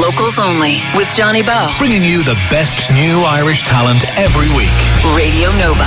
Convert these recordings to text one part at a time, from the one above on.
Locals only with Johnny Bowe. Bringing you the best new Irish talent every week. Radio Nova.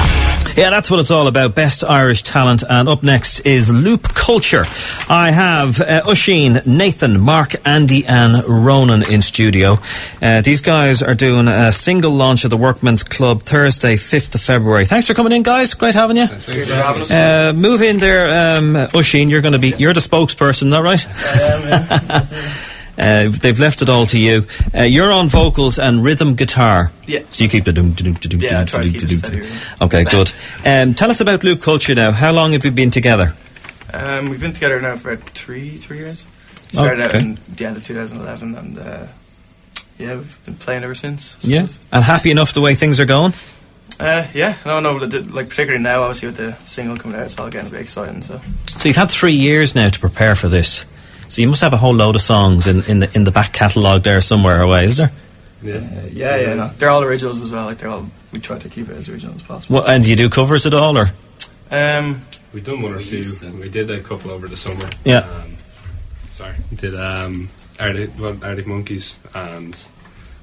Yeah, that's what it's all about. Best Irish talent. And up next is Loop Culture. I have uh, Oisín, Nathan, Mark, Andy, and Ronan in studio. Uh, these guys are doing a single launch of the Workman's Club Thursday, 5th of February. Thanks for coming in, guys. Great having you. Thanks for having us. Uh, move in there, um, Oisín. You're going to be, you're the spokesperson, is that right? Uh, they've left it all to you. Uh, you're on vocals and rhythm guitar. Yeah. So you keep the doom, doom, doom, Yeah, I try to doom, doom, doom. really. Okay, good. Um, tell us about Loop Culture now. How long have you been together? Um, we've been together now for about three, three years. Started out Okay. in the end of 2011, and uh, yeah, we've been playing ever since. Yeah. And happy enough the way things are going? Uh, yeah. No, no. Like particularly now, obviously with the single coming out, it's all getting a bit exciting. So So you've had three years now to prepare for this. So you must have a whole load of songs in, in the in the back catalogue there somewhere away, is there? yeah, yeah, yeah. No, they're all originals as well. Like they're all. We try to keep it as original as possible. What, and do you do covers at all, or Um, We've done one or two. We did a couple over the summer. Yeah. Um, sorry. We did um, Arctic, well, Arctic Monkeys and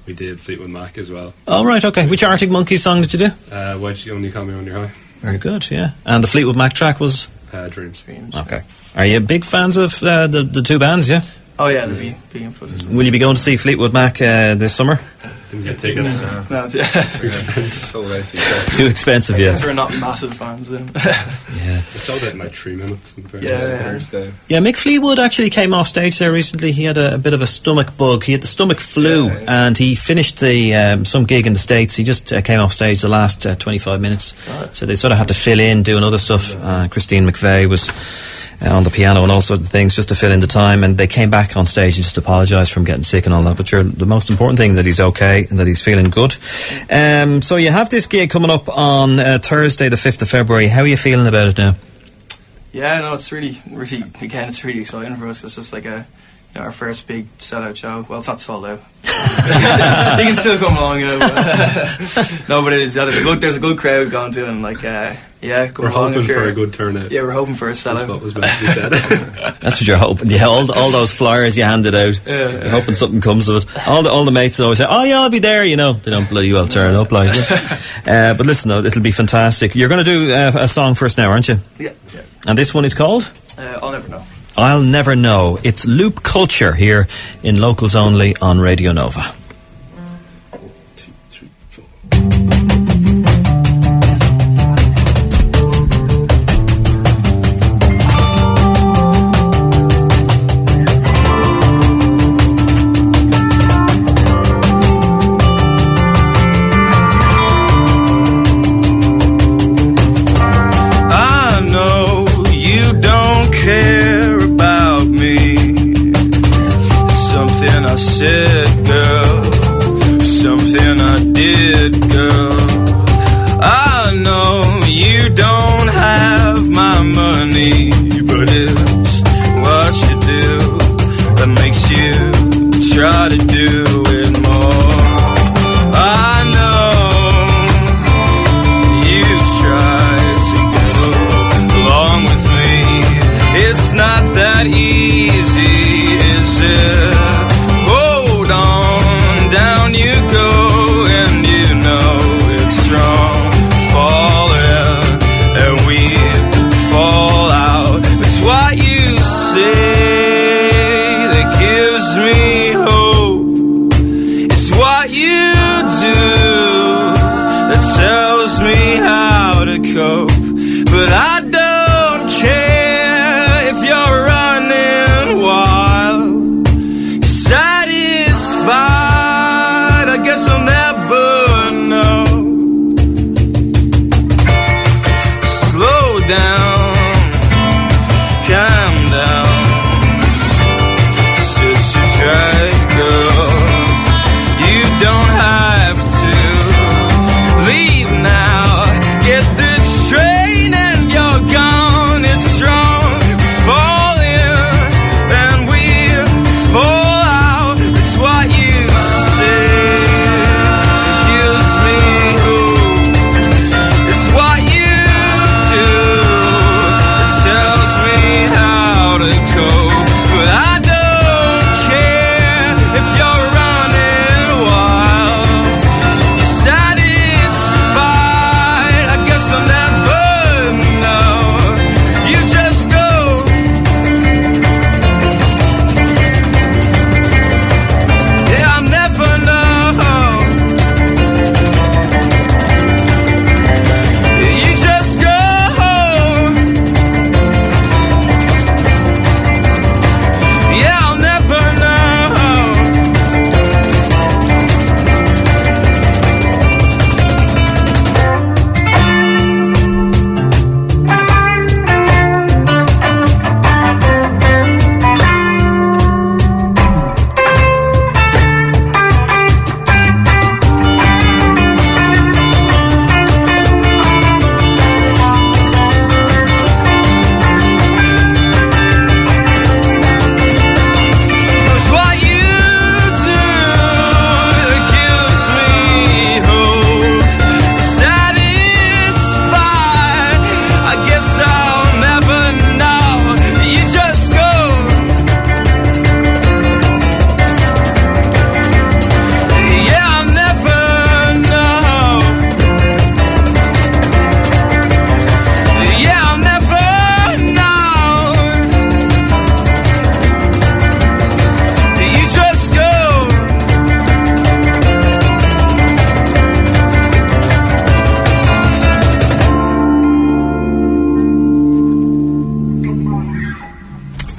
we did Fleetwood Mac as well. Oh right, okay. Which Arctic Monkeys song did you do? Uh, Why'd you only call me when you're high? Very good, yeah. And the Fleetwood Mac track was Uh, Dreams. Dreams. okay. Are you big fans of uh, the the two bands? Yeah. Oh yeah, the big, big influence. Will you be going to see Fleetwood Mac uh, this summer? Didn't get tickets. No, it's- yeah. Too expensive, yeah. We're not massive fans then. Yeah. It's sold out in like three minutes. in fairness. Yeah, yeah. Yeah, Mick Fleetwood actually came off stage there recently. He had a, a bit of a stomach bug. He had the stomach flu, and he finished the um, some gig in the states. He just uh, came off stage the last uh, twenty five minutes, so they sort of had to fill in doing other stuff. Uh, Christine McVie was. Uh, on the piano and all sorts of things just to fill in the time and they came back on stage and just apologised for him getting sick and all that but sure the most important thing that he's okay and that he's feeling good um, so you have this gig coming up on uh, Thursday the 5th of February how are you feeling about it now Yeah, no, it's really, really, again, it's really exciting for us. It's just like a, our first big sellout show. Well, it's not sold out. you can still come along, you know. But no, but it is. There's a good, there's a good crowd going to, and like, uh, yeah, come We're along hoping for a good turnout. Yeah, we're hoping for a That's what sellout. was meant to be said. That's what you're hoping. Yeah, all, all those flyers you handed out. Yeah. You're hoping something comes of it. All the all the mates always say, "Oh yeah, I'll be there." You know, they don't bloody well turn up like. uh, but listen, though, it'll be fantastic. You're going to do uh, a song for us now, aren't you? Yeah, yeah. And this one is called Uh, I'll never know. "I'll Never Know." It's Loop Culture here in locals only on Radio Nova.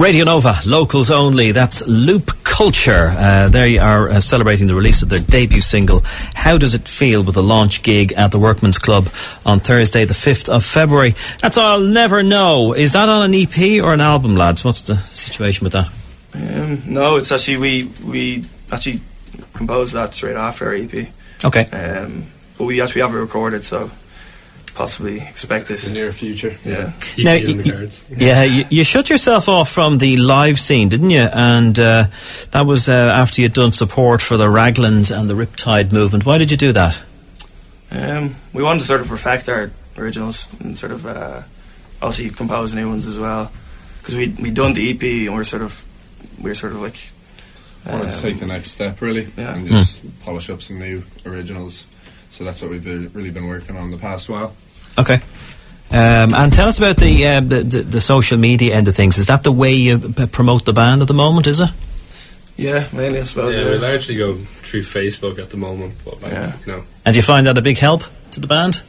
Radio Nova, locals only. That's Loop Culture. Uh, they are uh, celebrating the release of their debut single, How Does It Feel, with a launch gig at the Workman's Club on Thursday, the 5th of February. That's all I'll never know. Is that on an EP or an album, lads? What's the situation with that? Um, no, it's actually we we actually composed that straight after our EP. Okay. Um, but we actually have it recorded, so possibly expect it. The near future. Yeah. Keep Now, you in y- the y- cards. Yeah, you, you shut yourself off from the live scene, didn't you? And uh, that was uh, after you'd done support for the Raglans and the Riptide movement. Why did you do that? Um, we wanted to sort of perfect our originals and sort of uh, obviously compose new ones as well because we we done the EP and we're sort of we're sort of like wanted to um, take the next step really Yeah. and just polish up some new originals. So that's what we've really been working on the past while. Okay. Um, and tell us about the, uh, the, the the social media end of things. Is that the way you p- promote the band at the moment? Is it? yeah mainly I suppose Yeah, yeah. we largely go through Facebook at the moment, but like, Yeah. you know, And do you find that a big help to the band?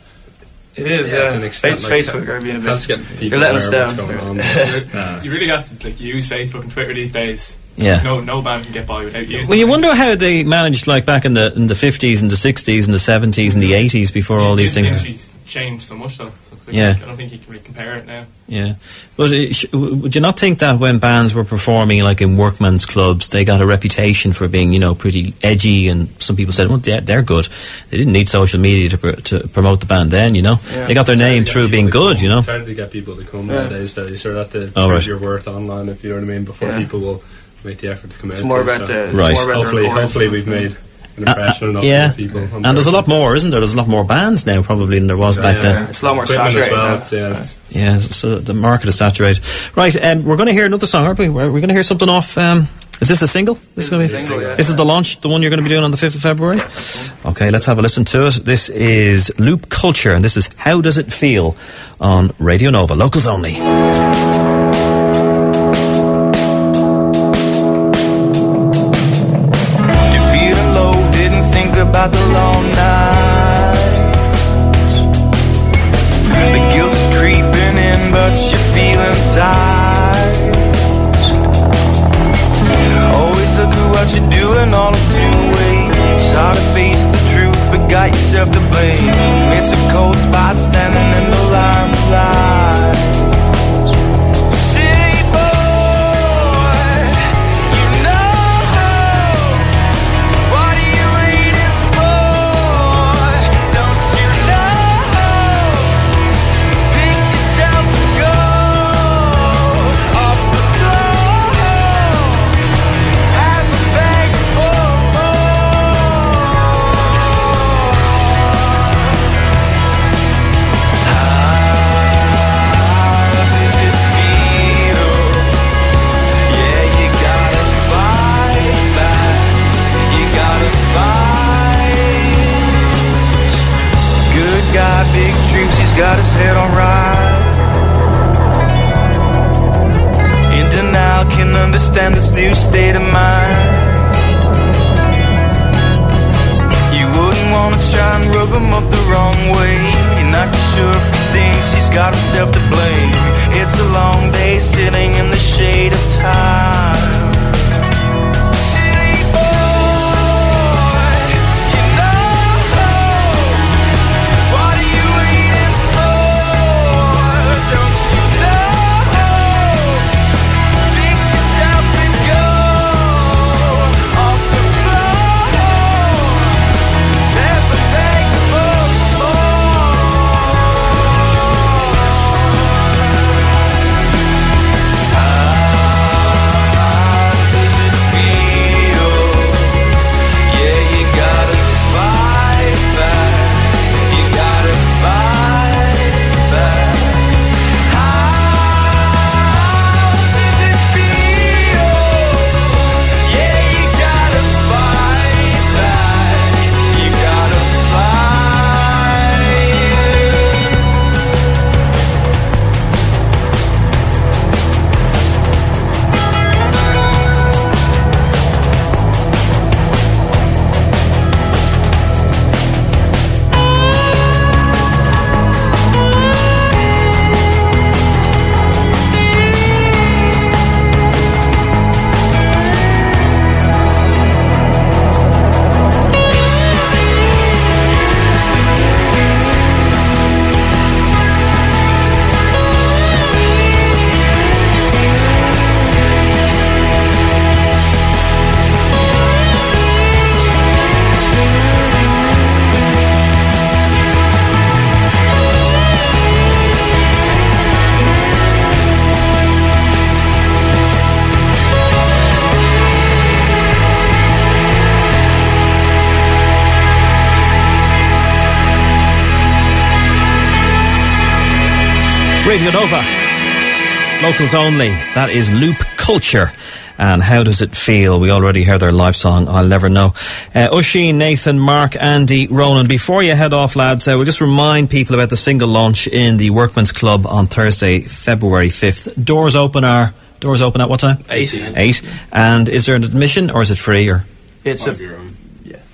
it is Yeah, yeah, extent, Face- like, Facebook are being a helps bit get people they're letting us down what's going on. They're- You really have to like use Facebook and Twitter these days. Yeah. No, no band can get by without using. Well, you them. wonder how they managed, like back in the in the fifties and the sixties and the seventies and the eighties, before all these The things. Industry's changed so much though. So like, Yeah. I don't think you can really compare it now. Yeah, but it, sh- w- would you not think that when bands were performing like in workmen's clubs, they got a reputation for being, you know, pretty edgy, and some people said, well, yeah, they're good. They didn't need social media to, pr- to promote the band then, you know. Yeah. They got their name through being good, come. you know. It's hard to get people to come Yeah. nowadays. That you sort of have to Oh, prove right. your worth online, if you know what I mean, before Yeah. people will make the effort to come it's out. more to you, about so the it's Right. more about hopefully, recording hopefully we've yeah. made an Uh, impression uh, enough yeah, on people. and there's a lot more, isn't there? There's a lot more bands now, probably, than there was back Yeah. then. it's a lot more Equipment saturated well, now. yeah, it's- Yeah, so the market is saturated. Right, um, we're going to hear another song, aren't we? We're, we're going to hear something off. Um, is this a single? This, This is going is to be. single, yeah. This is the launch, the one you're going to be doing on the fifth of February. Okay, let's have a listen to it. This is Loop Culture, and this is How Does It Feel on Radio Nova, locals only. Think about the long got himself to blame. It's a long day sitting in the shade of time. Radio Nova. Locals only. That is Loop Culture. And how does it feel? We already heard their live song, I'll Never Know. Uh, Oisin, Nathan, Mark, Andy, Ronan. Before you head off, lads, uh, we'll just remind people about the single launch in the Workman's Club on Thursday, February 5th. Doors open are, doors open at what time? Eight. Eight. And is there an admission or is it free or? It's a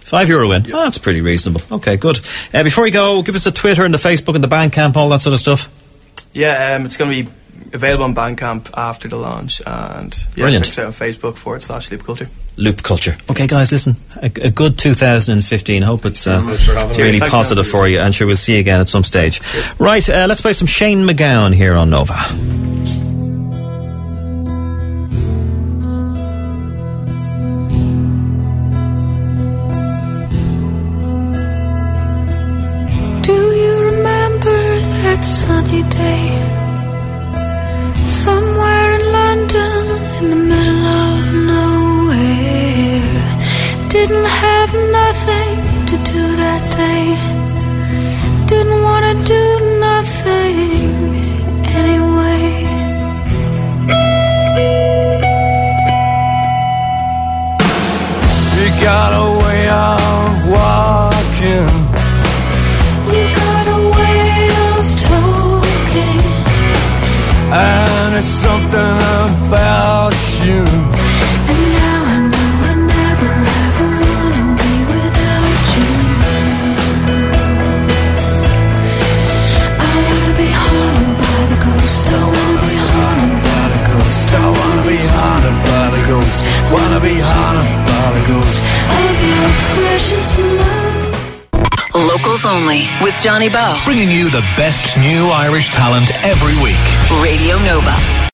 Five euro in. Oh, that's pretty reasonable. Okay, good. Uh, before we go, give us the Twitter and the Facebook and the Bandcamp, all that sort of stuff. Yeah. Um, it's going to be available on Bandcamp after the launch, and yeah, Brilliant. check us out on Facebook forward slash Loop Culture. Loop culture. Okay, guys, listen. A, a good 2015. Hope it's uh, for really Cheers. Thanks, positive for you, and sure we'll see you again at some stage. Right, uh, let's play some Shane MacGowan here on Nova. That day. Didn't want to do nothing anyway. You got Only with Johnny Bowe. Bringing you the best new Irish talent every week. Radio Nova.